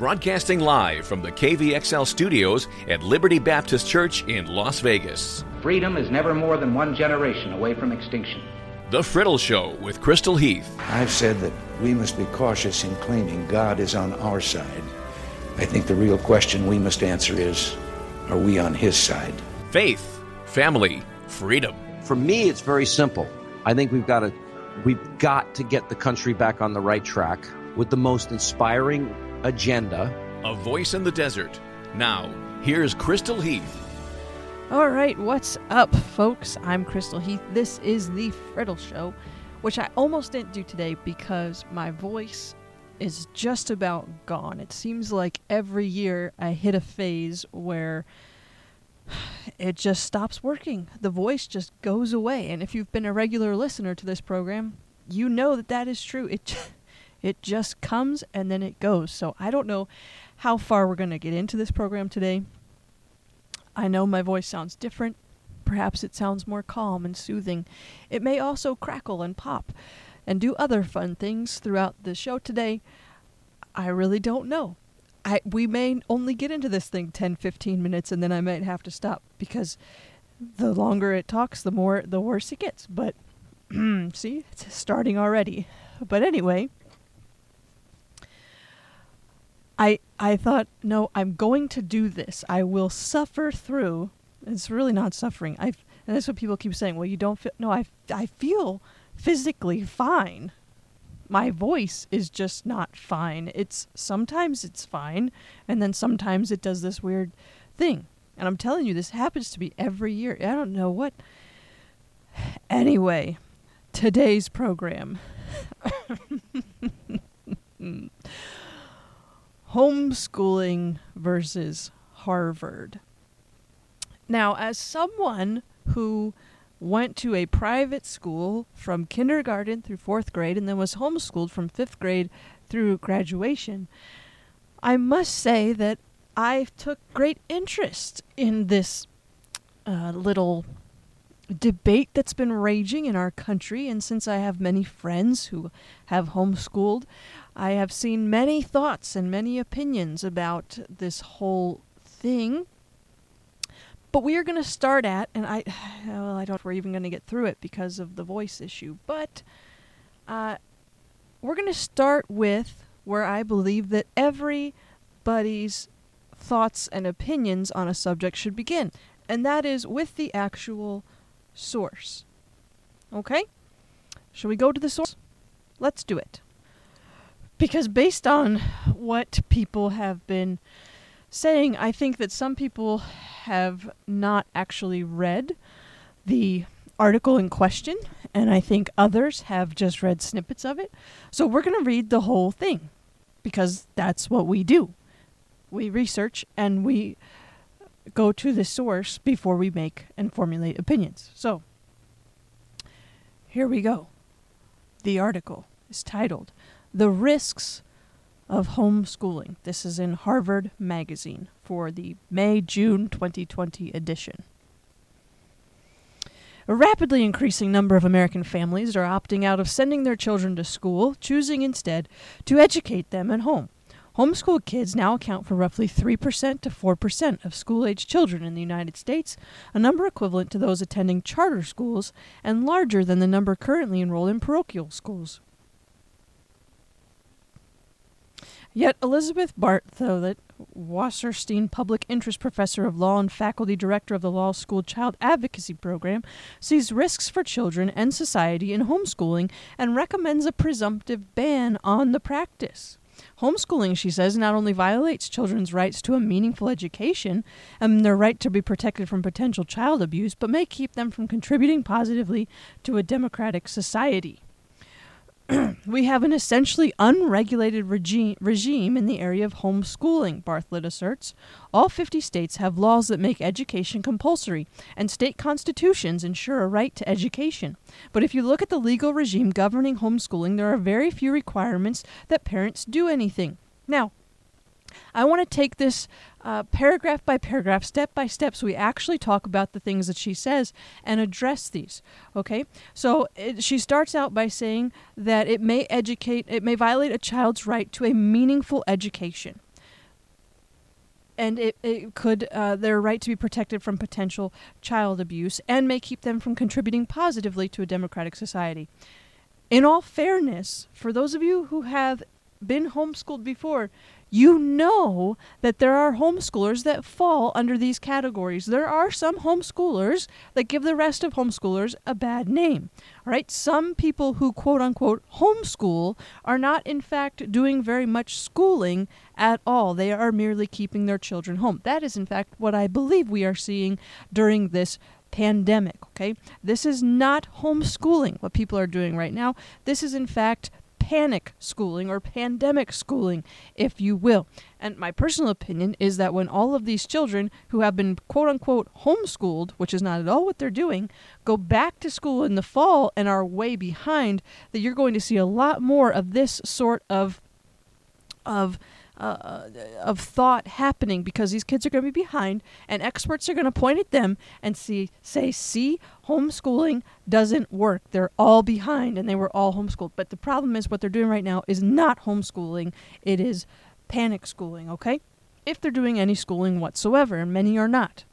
broadcasting live from the KVXL studios at Liberty Baptist Church in Las Vegas. Freedom is never more than one generation away from extinction. The Friddle Show with Crystal Heath. I've said that we must be cautious in claiming God is on our side. I think the real question we must answer is are we on His side? Faith, family, freedom. For me, it's very simple. I think we've got to we've got to get the country back on the right track with the most inspiring agenda. A voice in the desert. Now, here's Crystal Heath. All right, what's up, folks? I'm Crystal Heath. This is the Friddle Show, which I almost didn't do today because my voice is just about gone. It seems like every year I hit a phase where it just stops working. The voice just goes away. And if you've been a regular listener to this program, you know that that is true. It it just comes and then it goes. So I don't know how far we're going to get into this program today. I know my voice sounds different. Perhaps it sounds more calm and soothing. It may also crackle and pop and do other fun things throughout the show today. I really don't know. I we may only get into this thing 10 15 minutes and then I might have to stop because the longer it talks the more the worse it gets. But see, it's starting already. But anyway, I I thought, no, I'm going to do this. I will suffer through. It's really not suffering. I and that's what people keep saying. Well, you don't feel. No, I I feel physically fine. My voice is just not fine. It's sometimes it's fine, and then sometimes it does this weird thing. And I'm telling you, this happens to me every year. I don't know what. Anyway, today's program. homeschooling versus Harvard. Now, as someone who went to a private school from kindergarten through fourth grade and then was homeschooled from fifth grade through graduation, I must say that I took great interest in this uh, little debate that's been raging in our country. And since I have many friends who have homeschooled, I have seen many thoughts and many opinions about this whole thing. But we are going to start at, and I, well, I don't know if we're even going to get through it because of the voice issue, but uh, we're going to start with where I believe that everybody's thoughts and opinions on a subject should begin, and that is with the actual source. Okay? Shall we go to the source? Let's do it. Because based on what people have been saying, I think that some people have not actually read the article in question, and I think others have just read snippets of it. So we're going to read the whole thing because that's what we do. We research and we go to the source before we make and formulate opinions. So, here we go. The article is titled The Risks of Homeschooling. This is in Harvard Magazine for the May June 2020 edition. A rapidly increasing number of American families are opting out of sending their children to school, choosing instead to educate them at home. Homeschool kids now account for roughly 3% to 4% of school age children in the United States, a number equivalent to those attending charter schools and larger than the number currently enrolled in parochial schools. Yet Elizabeth Bartholet, Wasserstein Public Interest Professor of Law and Faculty Director of the Law School Child Advocacy Program, sees risks for children and society in homeschooling and recommends a presumptive ban on the practice. Homeschooling, she says, not only violates children's rights to a meaningful education and their right to be protected from potential child abuse, but may keep them from contributing positively to a democratic society. we have an essentially unregulated regime, regime in the area of homeschooling, Bartholet asserts. All 50 states have laws that make education compulsory, and state constitutions ensure a right to education. But if you look at the legal regime governing homeschooling, there are very few requirements that parents do anything. Now, I want to take this uh, paragraph by paragraph, step by step, so we actually talk about the things that she says and address these. Okay? So it, she starts out by saying that it may educate, it may violate a child's right to a meaningful education. and it, it could uh, their right to be protected from potential child abuse and may keep them from contributing positively to a democratic society. In all fairness, for those of you who have been homeschooled before, you know that there are homeschoolers that fall under these categories. There are some homeschoolers that give the rest of homeschoolers a bad name. All right, some people who quote unquote homeschool are not in fact doing very much schooling at all. They are merely keeping their children home. That is in fact what I believe we are seeing during this pandemic, okay? This is not homeschooling what people are doing right now. This is in fact panic schooling or pandemic schooling, if you will. And my personal opinion is that when all of these children who have been quote unquote homeschooled, which is not at all what they're doing, go back to school in the fall and are way behind, that you're going to see a lot more of this sort of of uh, of thought happening because these kids are going to be behind, and experts are going to point at them and see say, "See, homeschooling doesn't work. They're all behind, and they were all homeschooled." But the problem is, what they're doing right now is not homeschooling; it is panic schooling. Okay, if they're doing any schooling whatsoever, and many are not.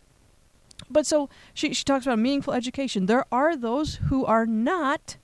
But so she she talks about meaningful education. There are those who are not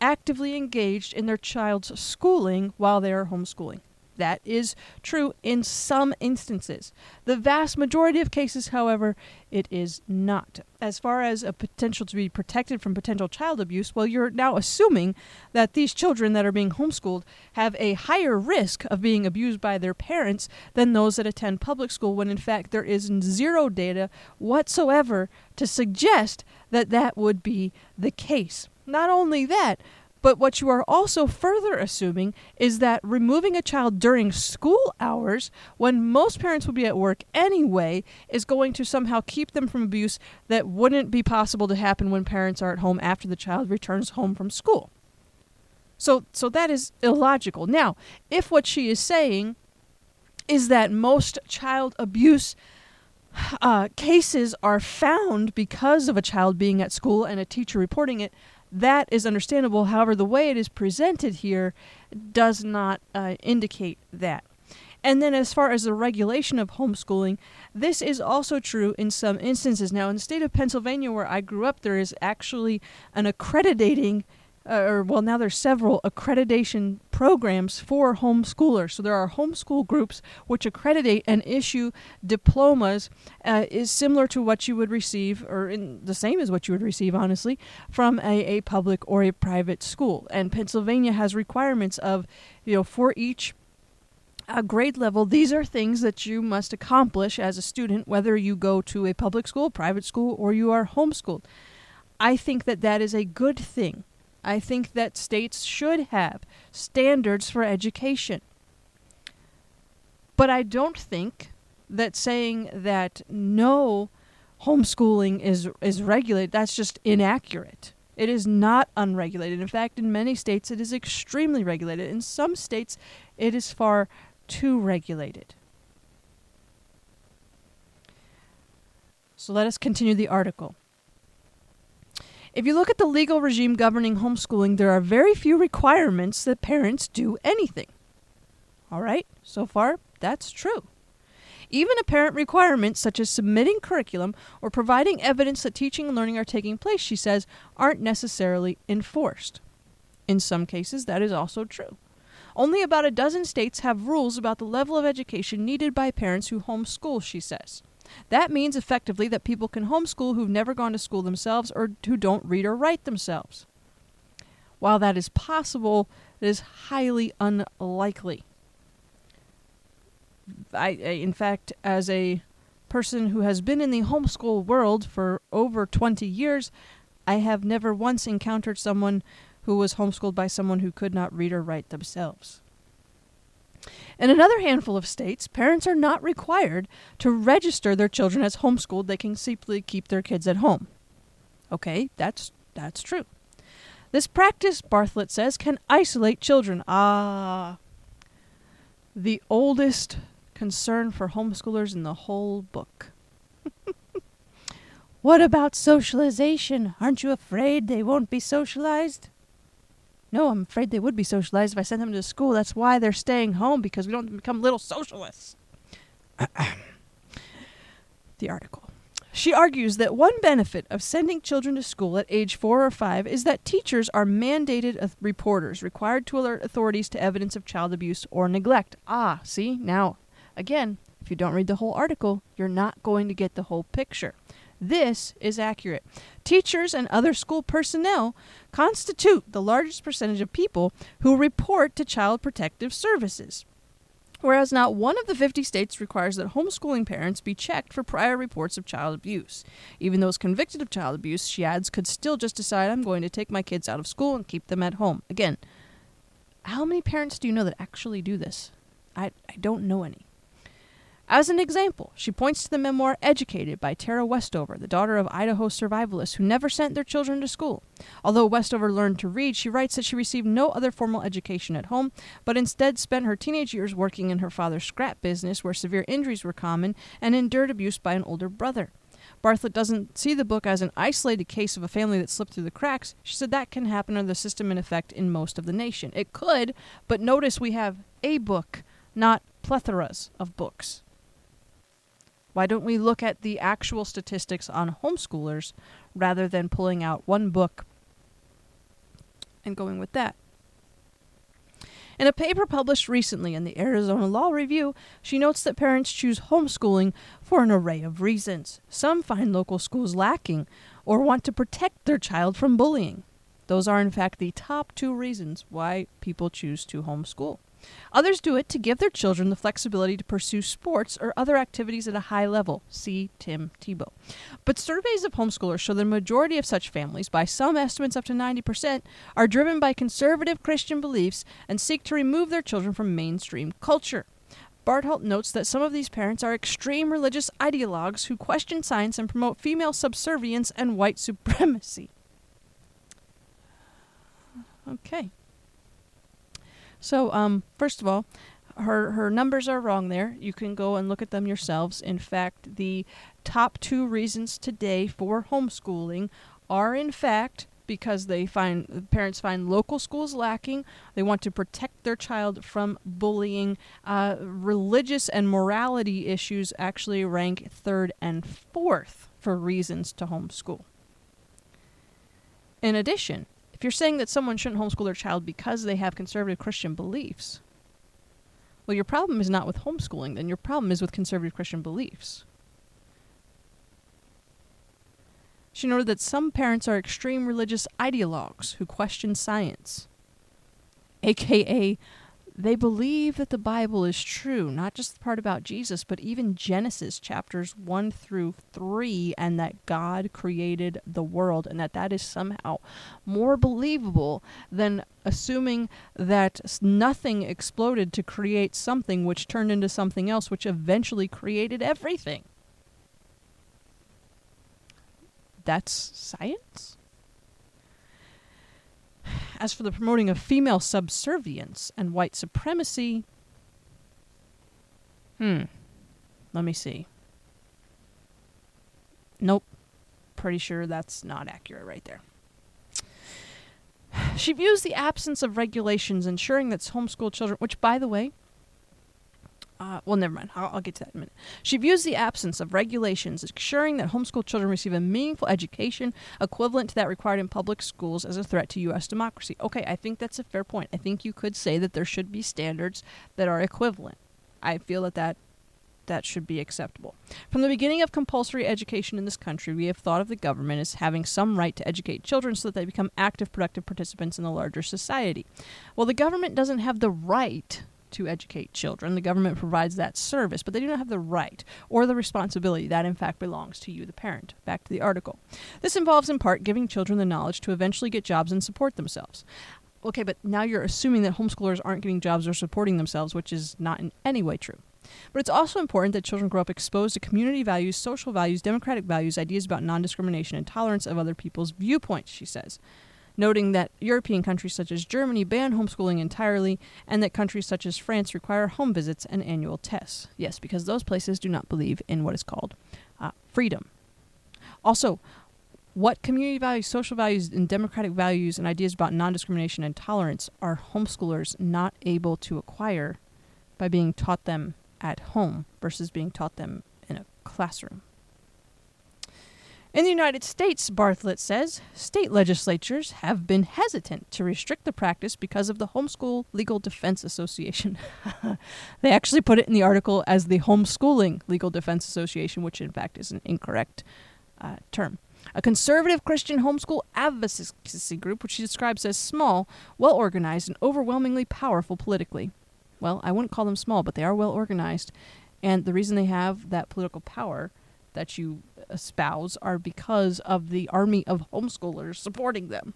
actively engaged in their child's schooling while they are homeschooling. That is true in some instances. The vast majority of cases, however, it is not. As far as a potential to be protected from potential child abuse, well, you're now assuming that these children that are being homeschooled have a higher risk of being abused by their parents than those that attend public school, when in fact there is zero data whatsoever to suggest that that would be the case. Not only that, but what you are also further assuming is that removing a child during school hours, when most parents would be at work anyway, is going to somehow keep them from abuse that wouldn't be possible to happen when parents are at home after the child returns home from school. So, so that is illogical. Now, if what she is saying is that most child abuse uh, cases are found because of a child being at school and a teacher reporting it, that is understandable. However, the way it is presented here does not uh, indicate that. And then, as far as the regulation of homeschooling, this is also true in some instances. Now, in the state of Pennsylvania, where I grew up, there is actually an accrediting uh, or well, now there's several accreditation programs for homeschoolers. So there are homeschool groups which accreditate and issue diplomas, uh, is similar to what you would receive, or in, the same as what you would receive, honestly, from a, a public or a private school. And Pennsylvania has requirements of, you know, for each a grade level, these are things that you must accomplish as a student, whether you go to a public school, private school, or you are homeschooled. I think that that is a good thing. I think that states should have standards for education. But I don't think that saying that no homeschooling is is regulated that's just inaccurate. It is not unregulated. In fact, in many states it is extremely regulated. In some states it is far too regulated. So let us continue the article. If you look at the legal regime governing homeschooling, there are very few requirements that parents do anything. All right, so far, that's true. Even apparent requirements such as submitting curriculum or providing evidence that teaching and learning are taking place, she says, aren't necessarily enforced. In some cases, that is also true. Only about a dozen states have rules about the level of education needed by parents who homeschool, she says. That means effectively that people can homeschool who've never gone to school themselves or who don't read or write themselves. While that is possible, it is highly unlikely. I, in fact, as a person who has been in the homeschool world for over 20 years, I have never once encountered someone who was homeschooled by someone who could not read or write themselves. In another handful of states, parents are not required to register their children as homeschooled. They can simply keep their kids at home. Okay, that's that's true. This practice, Bartholet says, can isolate children. Ah, the oldest concern for homeschoolers in the whole book. what about socialization? Aren't you afraid they won't be socialized? No, I'm afraid they would be socialized if I sent them to school. That's why they're staying home because we don't become little socialists. the article. She argues that one benefit of sending children to school at age four or five is that teachers are mandated reporters required to alert authorities to evidence of child abuse or neglect. Ah, see, now, again, if you don't read the whole article, you're not going to get the whole picture. This is accurate. Teachers and other school personnel constitute the largest percentage of people who report to Child Protective Services. Whereas not one of the 50 states requires that homeschooling parents be checked for prior reports of child abuse. Even those convicted of child abuse, she adds, could still just decide, I'm going to take my kids out of school and keep them at home. Again, how many parents do you know that actually do this? I, I don't know any. As an example, she points to the memoir Educated by Tara Westover, the daughter of Idaho survivalists who never sent their children to school. Although Westover learned to read, she writes that she received no other formal education at home, but instead spent her teenage years working in her father's scrap business where severe injuries were common and endured abuse by an older brother. Bartholet doesn't see the book as an isolated case of a family that slipped through the cracks. She said that can happen under the system in effect in most of the nation. It could, but notice we have a book, not plethoras of books. Why don't we look at the actual statistics on homeschoolers rather than pulling out one book and going with that? In a paper published recently in the Arizona Law Review, she notes that parents choose homeschooling for an array of reasons. Some find local schools lacking or want to protect their child from bullying. Those are, in fact, the top two reasons why people choose to homeschool. Others do it to give their children the flexibility to pursue sports or other activities at a high level. See Tim Tebow. But surveys of homeschoolers show the majority of such families, by some estimates up to 90%, are driven by conservative Christian beliefs and seek to remove their children from mainstream culture. Bartholet notes that some of these parents are extreme religious ideologues who question science and promote female subservience and white supremacy. Okay. So, um, first of all, her her numbers are wrong there. You can go and look at them yourselves. In fact, the top two reasons today for homeschooling are in fact because they find parents find local schools lacking. They want to protect their child from bullying. Uh, religious and morality issues actually rank third and fourth for reasons to homeschool. In addition, if you're saying that someone shouldn't homeschool their child because they have conservative Christian beliefs, well, your problem is not with homeschooling, then your problem is with conservative Christian beliefs. She noted that some parents are extreme religious ideologues who question science, aka they believe that the Bible is true, not just the part about Jesus, but even Genesis chapters 1 through 3, and that God created the world, and that that is somehow more believable than assuming that nothing exploded to create something which turned into something else, which eventually created everything. That's science? As for the promoting of female subservience and white supremacy, hmm, let me see. Nope. Pretty sure that's not accurate right there. She views the absence of regulations ensuring that homeschool children, which, by the way, uh, well, never mind. I'll, I'll, get to that in a minute. She views the absence of regulations ensuring that homeschool children receive a meaningful education equivalent to that required in public schools as a threat to U.S. democracy. Okay, I think that's a fair point. I think you could say that there should be standards that are equivalent. I feel that that that should be acceptable. From the beginning of compulsory education in this country, we have thought of the government as having some right to educate children so that they become active, productive participants in the larger society. Well, the government doesn't have the right to educate children. The government provides that service, but they do not have the right or the responsibility. That, in fact, belongs to you, the parent. Back to the article. This involves, in part, giving children the knowledge to eventually get jobs and support themselves. Okay, but now you're assuming that homeschoolers aren't getting jobs or supporting themselves, which is not in any way true. But it's also important that children grow up exposed to community values, social values, democratic values, ideas about non discrimination, and tolerance of other people's viewpoints, she says noting that European countries such as Germany ban homeschooling entirely and that countries such as France require home visits and annual tests. Yes, because those places do not believe in what is called uh, freedom. Also, what community values, social values, and democratic values and ideas about non discrimination and tolerance are homeschoolers not able to acquire by being taught them at home versus being taught them in a classroom? In the United States, Bartholet says, state legislatures have been hesitant to restrict the practice because of the Homeschool Legal Defense Association. they actually put it in the article as the Homeschooling Legal Defense Association, which in fact is an incorrect uh, term. A conservative Christian homeschool advocacy group, which she describes as small, well organized, and overwhelmingly powerful politically. Well, I wouldn't call them small, but they are well organized. And the reason they have that political power that you espouse are because of the army of homeschoolers supporting them.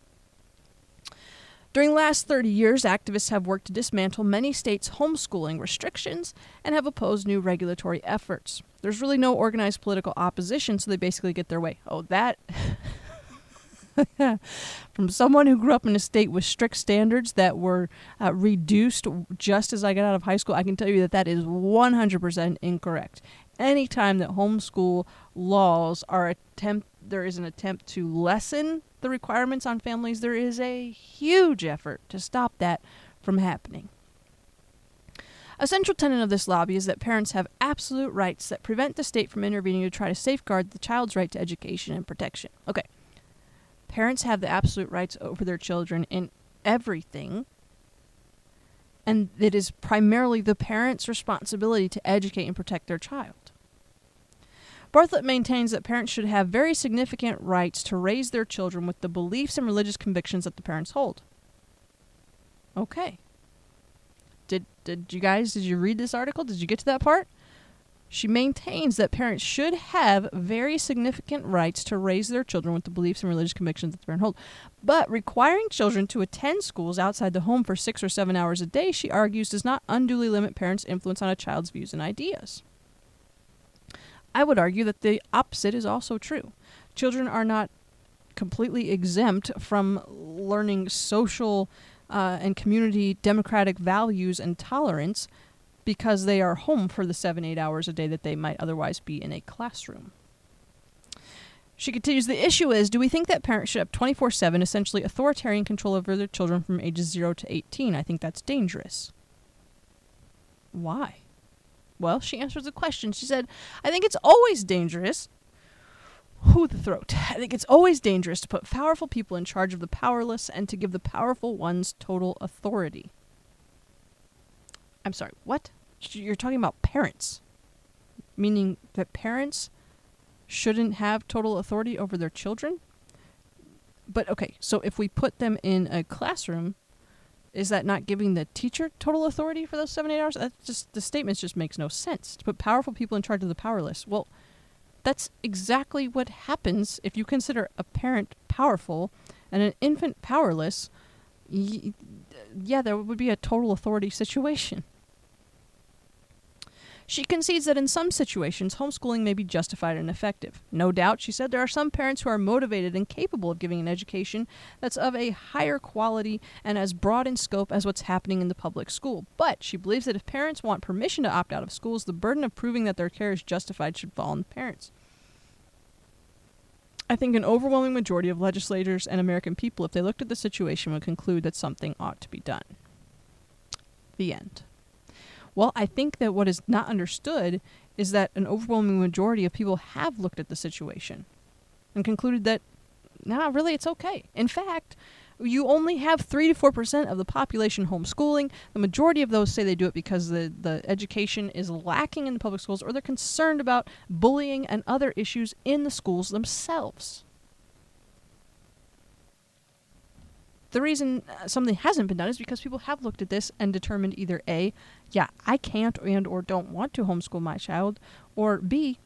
During the last 30 years, activists have worked to dismantle many states' homeschooling restrictions and have opposed new regulatory efforts. There's really no organized political opposition, so they basically get their way. Oh, that. From someone who grew up in a state with strict standards that were uh, reduced just as I got out of high school, I can tell you that that is 100% incorrect anytime that homeschool laws are attempt there is an attempt to lessen the requirements on families, there is a huge effort to stop that from happening. A central tenet of this lobby is that parents have absolute rights that prevent the state from intervening to try to safeguard the child's right to education and protection. Okay. Parents have the absolute rights over their children in everything and it is primarily the parent's responsibility to educate and protect their child. Bartholet maintains that parents should have very significant rights to raise their children with the beliefs and religious convictions that the parents hold. Okay. Did did you guys did you read this article? Did you get to that part? She maintains that parents should have very significant rights to raise their children with the beliefs and religious convictions that the parent hold. But requiring children to attend schools outside the home for six or seven hours a day, she argues, does not unduly limit parents' influence on a child's views and ideas. I would argue that the opposite is also true. Children are not completely exempt from learning social uh, and community democratic values and tolerance because they are home for the seven, eight hours a day that they might otherwise be in a classroom. She continues The issue is do we think that parents should have 24 7 essentially authoritarian control over their children from ages 0 to 18? I think that's dangerous. Why? Well, she answers the question. She said, I think it's always dangerous. Who the throat? I think it's always dangerous to put powerful people in charge of the powerless and to give the powerful ones total authority. I'm sorry, what? You're talking about parents. Meaning that parents shouldn't have total authority over their children? But okay, so if we put them in a classroom is that not giving the teacher total authority for those seven eight hours? That just the statement just makes no sense. To put powerful people in charge of the powerless. Well, that's exactly what happens if you consider a parent powerful and an infant powerless. Y- yeah, there would be a total authority situation. She concedes that in some situations, homeschooling may be justified and effective. No doubt, she said, there are some parents who are motivated and capable of giving an education that's of a higher quality and as broad in scope as what's happening in the public school. But she believes that if parents want permission to opt out of schools, the burden of proving that their care is justified should fall on the parents. I think an overwhelming majority of legislators and American people, if they looked at the situation, would conclude that something ought to be done. The end. Well, I think that what is not understood is that an overwhelming majority of people have looked at the situation and concluded that, nah, really, it's okay. In fact, you only have 3 to 4% of the population homeschooling. The majority of those say they do it because the, the education is lacking in the public schools or they're concerned about bullying and other issues in the schools themselves. The reason uh, something hasn't been done is because people have looked at this and determined either A, yeah, I can't and or don't want to homeschool my child, or B,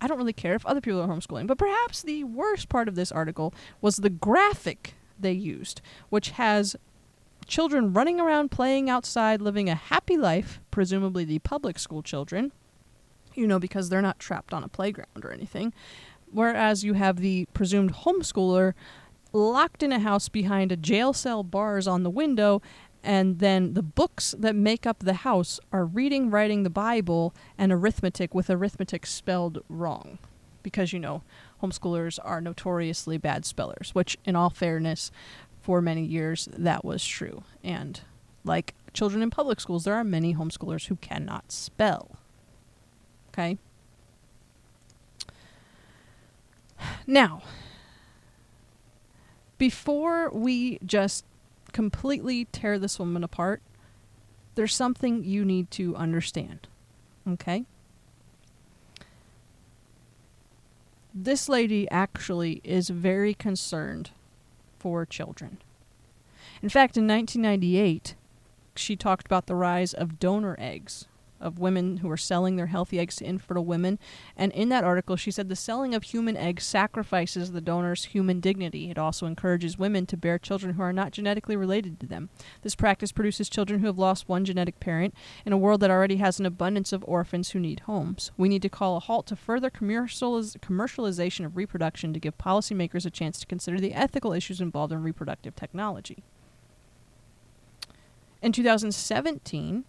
I don't really care if other people are homeschooling. But perhaps the worst part of this article was the graphic they used, which has children running around playing outside, living a happy life, presumably the public school children, you know, because they're not trapped on a playground or anything. Whereas you have the presumed homeschooler locked in a house behind a jail cell bars on the window and then the books that make up the house are reading writing the bible and arithmetic with arithmetic spelled wrong. Because you know homeschoolers are notoriously bad spellers which in all fairness for many years that was true. And like children in public schools there are many homeschoolers who cannot spell. Okay? Now, before we just completely tear this woman apart, there's something you need to understand. Okay? This lady actually is very concerned for children. In fact, in 1998, she talked about the rise of donor eggs of women who are selling their healthy eggs to infertile women. And in that article, she said the selling of human eggs sacrifices the donor's human dignity. It also encourages women to bear children who are not genetically related to them. This practice produces children who have lost one genetic parent in a world that already has an abundance of orphans who need homes. We need to call a halt to further commercializ- commercialization of reproduction to give policymakers a chance to consider the ethical issues involved in reproductive technology. In 2017,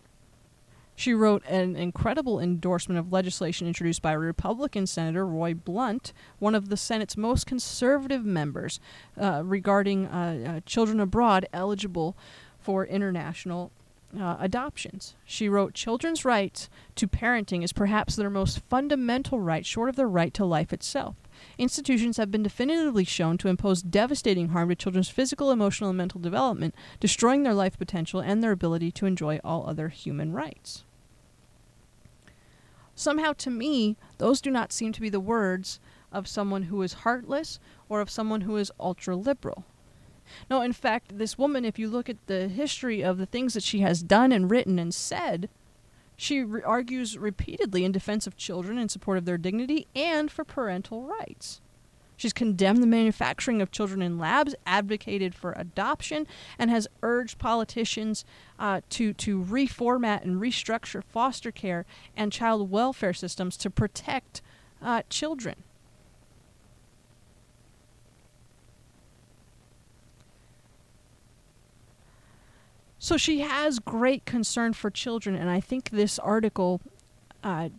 she wrote an incredible endorsement of legislation introduced by Republican Senator Roy Blunt, one of the Senate's most conservative members, uh, regarding uh, uh, children abroad eligible for international uh, adoptions. She wrote, Children's right to parenting is perhaps their most fundamental right, short of their right to life itself. Institutions have been definitively shown to impose devastating harm to children's physical, emotional, and mental development, destroying their life potential and their ability to enjoy all other human rights. Somehow, to me, those do not seem to be the words of someone who is heartless or of someone who is ultra liberal. No, in fact, this woman, if you look at the history of the things that she has done and written and said, she re- argues repeatedly in defense of children in support of their dignity and for parental rights. She's condemned the manufacturing of children in labs, advocated for adoption, and has urged politicians uh, to, to reformat and restructure foster care and child welfare systems to protect uh, children. So she has great concern for children, and I think this article uh,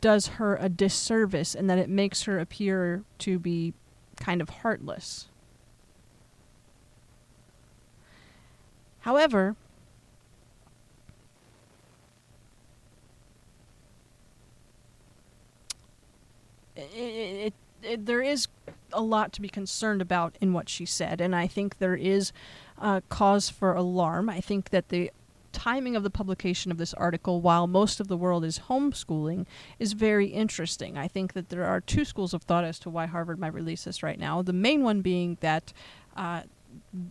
does her a disservice in that it makes her appear to be kind of heartless. However, it, it, it, there is a lot to be concerned about in what she said, and I think there is uh, cause for alarm. I think that the timing of the publication of this article, while most of the world is homeschooling, is very interesting. I think that there are two schools of thought as to why Harvard might release this right now. The main one being that uh,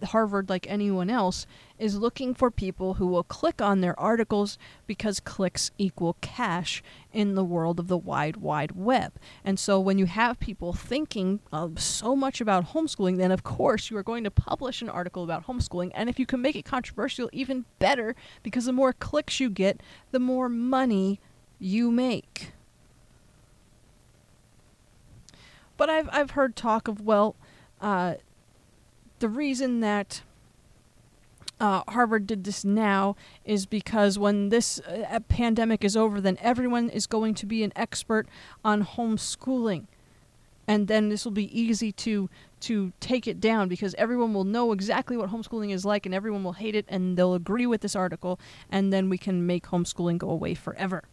Harvard, like anyone else, is looking for people who will click on their articles because clicks equal cash in the world of the wide, wide web. And so when you have people thinking so much about homeschooling, then of course you are going to publish an article about homeschooling. And if you can make it controversial, even better, because the more clicks you get, the more money you make. But I've, I've heard talk of, well, uh, the reason that uh, Harvard did this now is because when this uh, pandemic is over, then everyone is going to be an expert on homeschooling. And then this will be easy to to take it down because everyone will know exactly what homeschooling is like and everyone will hate it and they'll agree with this article and then we can make homeschooling go away forever.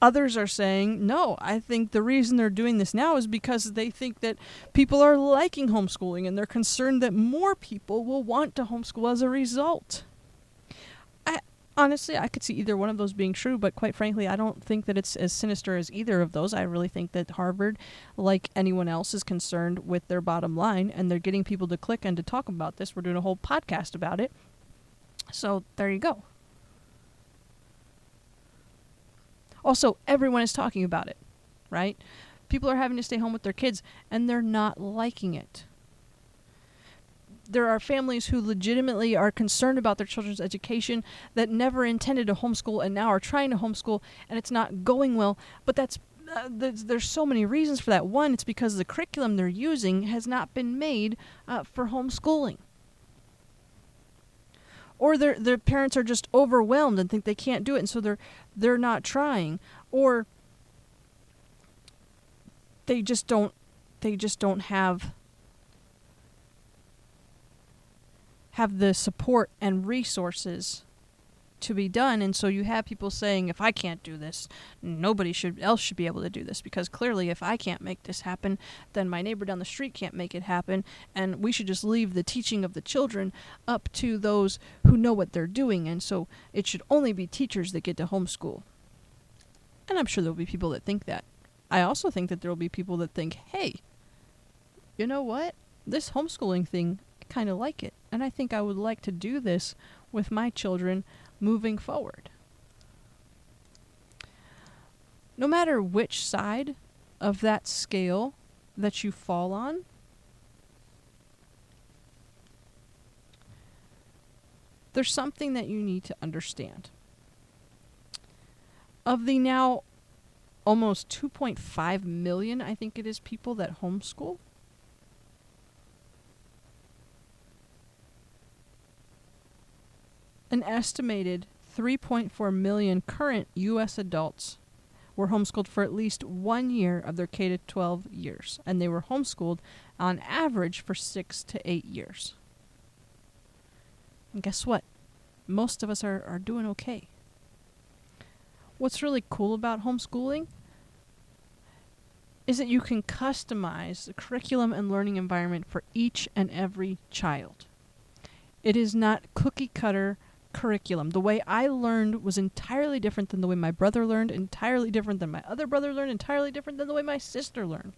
Others are saying, no, I think the reason they're doing this now is because they think that people are liking homeschooling and they're concerned that more people will want to homeschool as a result. I, honestly, I could see either one of those being true, but quite frankly, I don't think that it's as sinister as either of those. I really think that Harvard, like anyone else, is concerned with their bottom line and they're getting people to click and to talk about this. We're doing a whole podcast about it. So there you go. Also, everyone is talking about it, right? People are having to stay home with their kids and they're not liking it. There are families who legitimately are concerned about their children's education that never intended to homeschool and now are trying to homeschool and it's not going well. But that's uh, there's, there's, so many reasons for that. One, it's because the curriculum they're using has not been made uh, for homeschooling or their their parents are just overwhelmed and think they can't do it and so they're they're not trying or they just don't they just don't have have the support and resources to be done and so you have people saying if i can't do this nobody should else should be able to do this because clearly if i can't make this happen then my neighbor down the street can't make it happen and we should just leave the teaching of the children up to those who know what they're doing and so it should only be teachers that get to homeschool. And i'm sure there'll be people that think that. I also think that there'll be people that think hey you know what? This homeschooling thing I kind of like it and i think i would like to do this with my children moving forward. No matter which side of that scale that you fall on, there's something that you need to understand. Of the now almost 2.5 million, I think it is, people that homeschool, An estimated 3.4 million current U.S. adults were homeschooled for at least one year of their K 12 years, and they were homeschooled on average for six to eight years. And guess what? Most of us are, are doing okay. What's really cool about homeschooling is that you can customize the curriculum and learning environment for each and every child. It is not cookie cutter curriculum. The way I learned was entirely different than the way my brother learned, entirely different than my other brother learned, entirely different than the way my sister learned.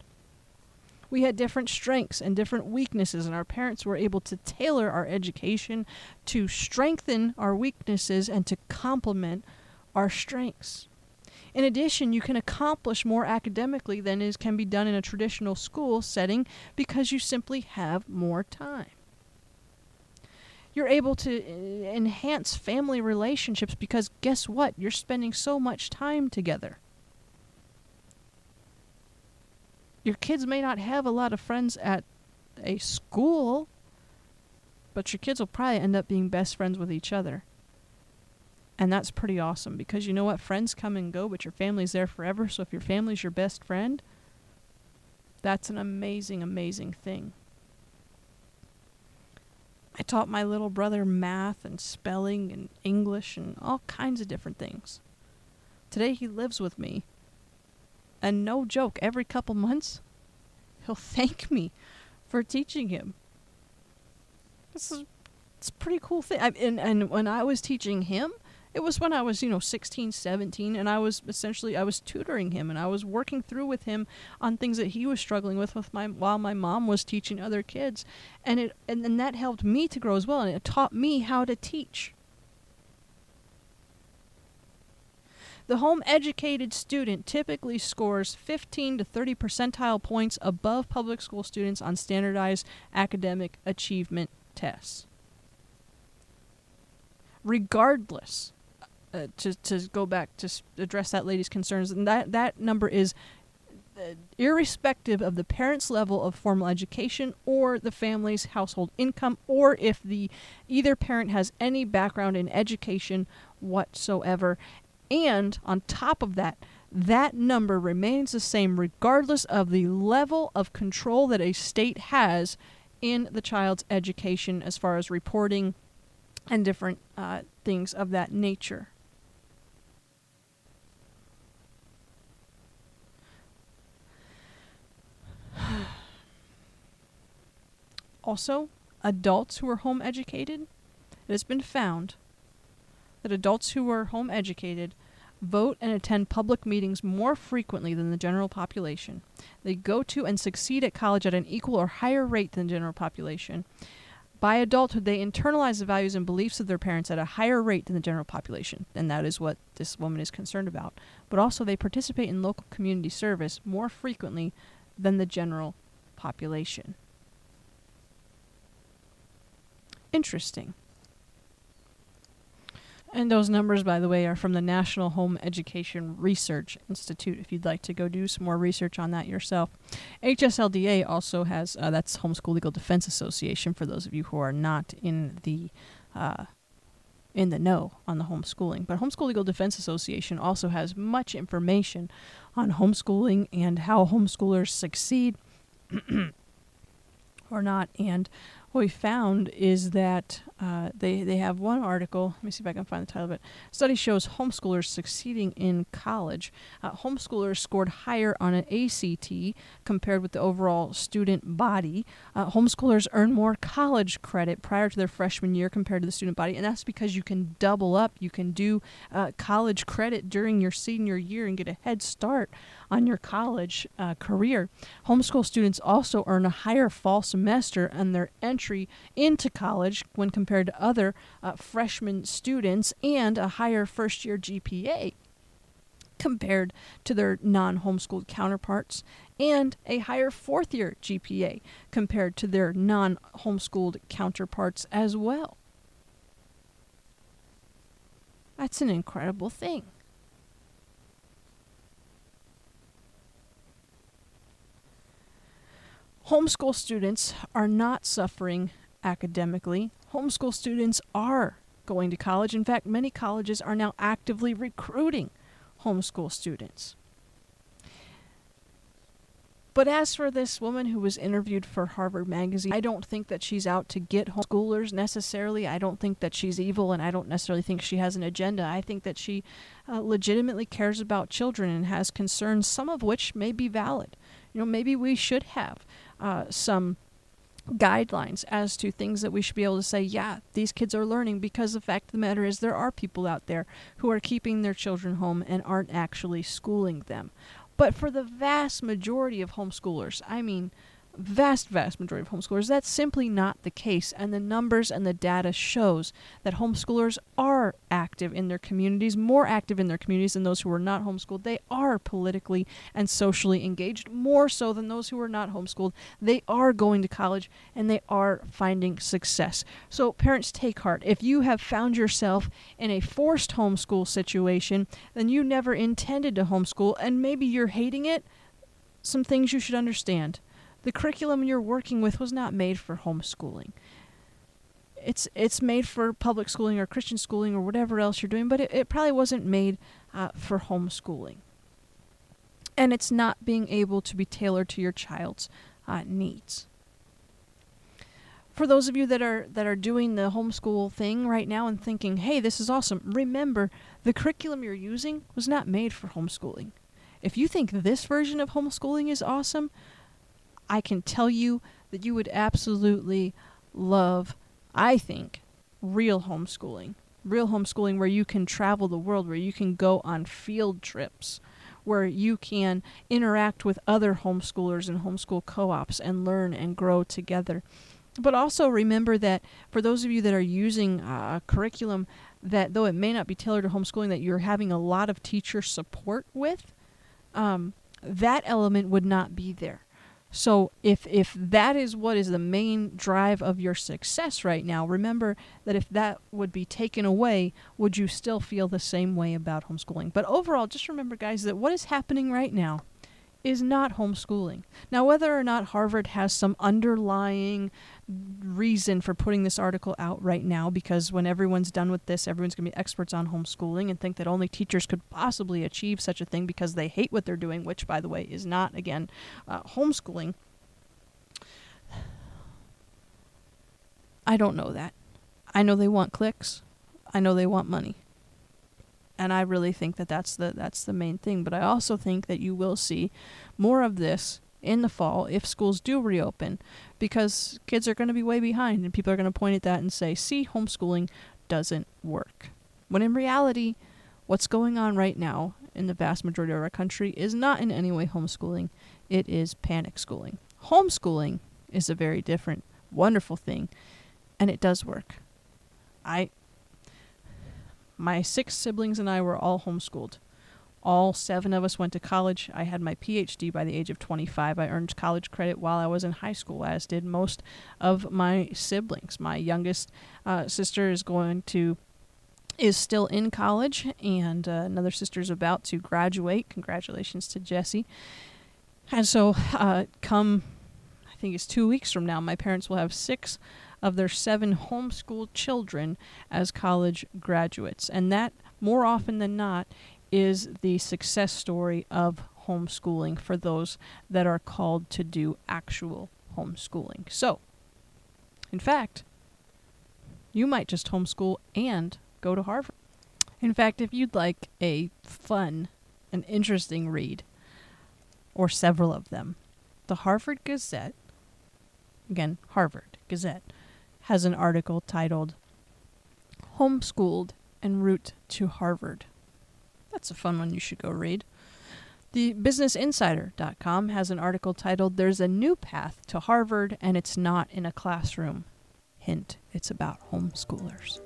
We had different strengths and different weaknesses, and our parents were able to tailor our education to strengthen our weaknesses and to complement our strengths. In addition, you can accomplish more academically than is can be done in a traditional school setting because you simply have more time you're able to uh, enhance family relationships because guess what? You're spending so much time together. Your kids may not have a lot of friends at a school, but your kids will probably end up being best friends with each other. And that's pretty awesome because you know what? Friends come and go, but your family's there forever. So if your family's your best friend, that's an amazing, amazing thing. I taught my little brother math and spelling and English and all kinds of different things. Today he lives with me. And no joke, every couple months, he'll thank me for teaching him. This is it's a pretty cool thing. I, and, and when I was teaching him, it was when I was, you know, 16, 17, and I was essentially I was tutoring him and I was working through with him on things that he was struggling with with my while my mom was teaching other kids. And it and then that helped me to grow as well and it taught me how to teach. The home educated student typically scores 15 to 30 percentile points above public school students on standardized academic achievement tests. Regardless uh, to to go back to address that lady's concerns, and that that number is uh, irrespective of the parent's level of formal education or the family's household income, or if the either parent has any background in education whatsoever. And on top of that, that number remains the same regardless of the level of control that a state has in the child's education as far as reporting and different uh, things of that nature. Also, adults who are home educated, it has been found that adults who are home educated vote and attend public meetings more frequently than the general population. They go to and succeed at college at an equal or higher rate than the general population. By adulthood, they internalize the values and beliefs of their parents at a higher rate than the general population, and that is what this woman is concerned about. But also, they participate in local community service more frequently than the general population. Interesting. And those numbers, by the way, are from the National Home Education Research Institute. If you'd like to go do some more research on that yourself, HSLDA also has uh, that's Homeschool Legal Defense Association. For those of you who are not in the uh, in the know on the homeschooling, but Homeschool Legal Defense Association also has much information on homeschooling and how homeschoolers succeed or not, and what we found is that uh, they they have one article. Let me see if I can find the title of it. Study shows homeschoolers succeeding in college. Uh, homeschoolers scored higher on an ACT compared with the overall student body. Uh, homeschoolers earn more college credit prior to their freshman year compared to the student body, and that's because you can double up. You can do uh, college credit during your senior year and get a head start on your college uh, career. Homeschool students also earn a higher fall semester on their entry into college when compared to other uh, freshman students and a higher first year GPA compared to their non homeschooled counterparts, and a higher fourth year GPA compared to their non homeschooled counterparts as well. That's an incredible thing. Homeschool students are not suffering academically. Homeschool students are going to college. In fact, many colleges are now actively recruiting homeschool students. But as for this woman who was interviewed for Harvard Magazine, I don't think that she's out to get homeschoolers necessarily. I don't think that she's evil, and I don't necessarily think she has an agenda. I think that she uh, legitimately cares about children and has concerns, some of which may be valid. You know, maybe we should have uh, some guidelines as to things that we should be able to say, yeah, these kids are learning because the fact of the matter is there are people out there who are keeping their children home and aren't actually schooling them. But for the vast majority of homeschoolers, I mean, vast, vast majority of homeschoolers, that's simply not the case. And the numbers and the data shows that homeschoolers are active in their communities, more active in their communities than those who are not homeschooled. They are politically and socially engaged, more so than those who are not homeschooled. They are going to college and they are finding success. So, parents, take heart. If you have found yourself in a forced homeschool situation, then you never intended to homeschool and maybe you're hating it. Some things you should understand the curriculum you're working with was not made for homeschooling. It's it's made for public schooling or Christian schooling or whatever else you're doing, but it, it probably wasn't made uh, for homeschooling. And it's not being able to be tailored to your child's uh, needs. For those of you that are that are doing the homeschool thing right now and thinking, "Hey, this is awesome," remember the curriculum you're using was not made for homeschooling. If you think this version of homeschooling is awesome, I can tell you that you would absolutely love, I think, real homeschooling. Real homeschooling where you can travel the world, where you can go on field trips, where you can interact with other homeschoolers and homeschool co ops and learn and grow together. But also remember that for those of you that are using a curriculum that, though it may not be tailored to homeschooling, that you're having a lot of teacher support with, um, that element would not be there. So if if that is what is the main drive of your success right now, remember that if that would be taken away, would you still feel the same way about homeschooling? But overall, just remember guys that what is happening right now is not homeschooling. Now, whether or not Harvard has some underlying reason for putting this article out right now, because when everyone's done with this, everyone's going to be experts on homeschooling and think that only teachers could possibly achieve such a thing because they hate what they're doing, which, by the way, is not, again, uh, homeschooling. I don't know that. I know they want clicks. I know they want money and I really think that that's the that's the main thing. But I also think that you will see more of this in the fall if schools do reopen, because kids are going to be way behind, and people are going to point at that and say, "See, homeschooling doesn't work." When in reality, what's going on right now in the vast majority of our country is not in any way homeschooling; it is panic schooling. Homeschooling is a very different, wonderful thing, and it does work. I my six siblings and I were all homeschooled. All seven of us went to college. I had my PhD by the age of 25. I earned college credit while I was in high school, as did most of my siblings. My youngest uh, sister is going to is still in college, and uh, another sister is about to graduate. Congratulations to Jessie. And so, uh, come, I think it's two weeks from now, my parents will have six of their seven homeschooled children as college graduates. And that, more often than not, is the success story of homeschooling for those that are called to do actual homeschooling. So, In fact, you might just homeschool and go to Harvard. In fact, if you'd like a fun and interesting read, or several of them, the Harvard Gazette, again, Harvard Gazette, has an article titled Homeschooled en route to Harvard. That's a fun one you should go read. The BusinessInsider.com has an article titled There's a New Path to Harvard and It's Not in a Classroom. Hint, it's about homeschoolers.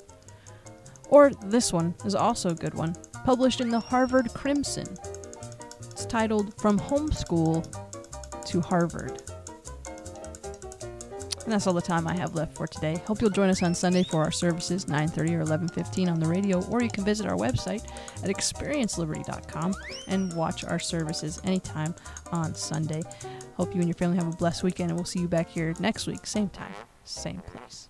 Or this one is also a good one, published in the Harvard Crimson. It's titled From Homeschool to Harvard. And that's all the time I have left for today. Hope you'll join us on Sunday for our services, 9:30 or 11:15 on the radio, or you can visit our website at experienceliberty.com and watch our services anytime on Sunday. Hope you and your family have a blessed weekend, and we'll see you back here next week, same time, same place.